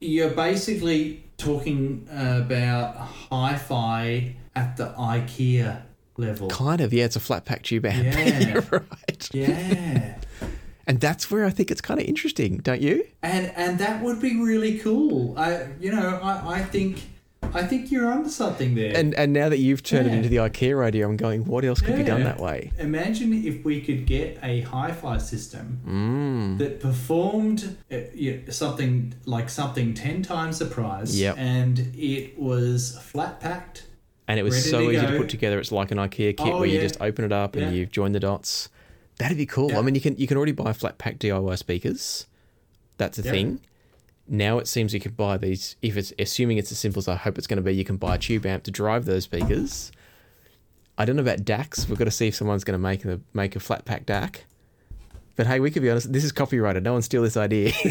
you're basically talking about hi-fi at the IKEA level. Kind of, yeah. It's a flat pack tube amp. Yeah. You're right. Yeah. And that's where I think it's kind of interesting, don't you? and and that would be really cool. I you know I, I think I think you're onto something there. And and now that you've turned it into the IKEA idea, I'm going, what else could be done that way? Imagine if we could get a hi-fi system Mm. that performed uh, something like something ten times the price, Yep. and it was flat packed. And it was so to easy to put together. It's like an IKEA kit Oh, where you just open it up and Yeah. you join the dots. That'd be cool. Yeah. I mean, you can you can already buy flat pack DIY speakers. That's a Yeah. thing. Now it seems you can buy these. If it's assuming it's as simple as I hope it's going to be, you can buy a tube amp to drive those speakers. I don't know about DACs. We've got to see if someone's going to make a make a flat pack DAC. But hey, we could be honest. This is copyrighted. No one steal this idea.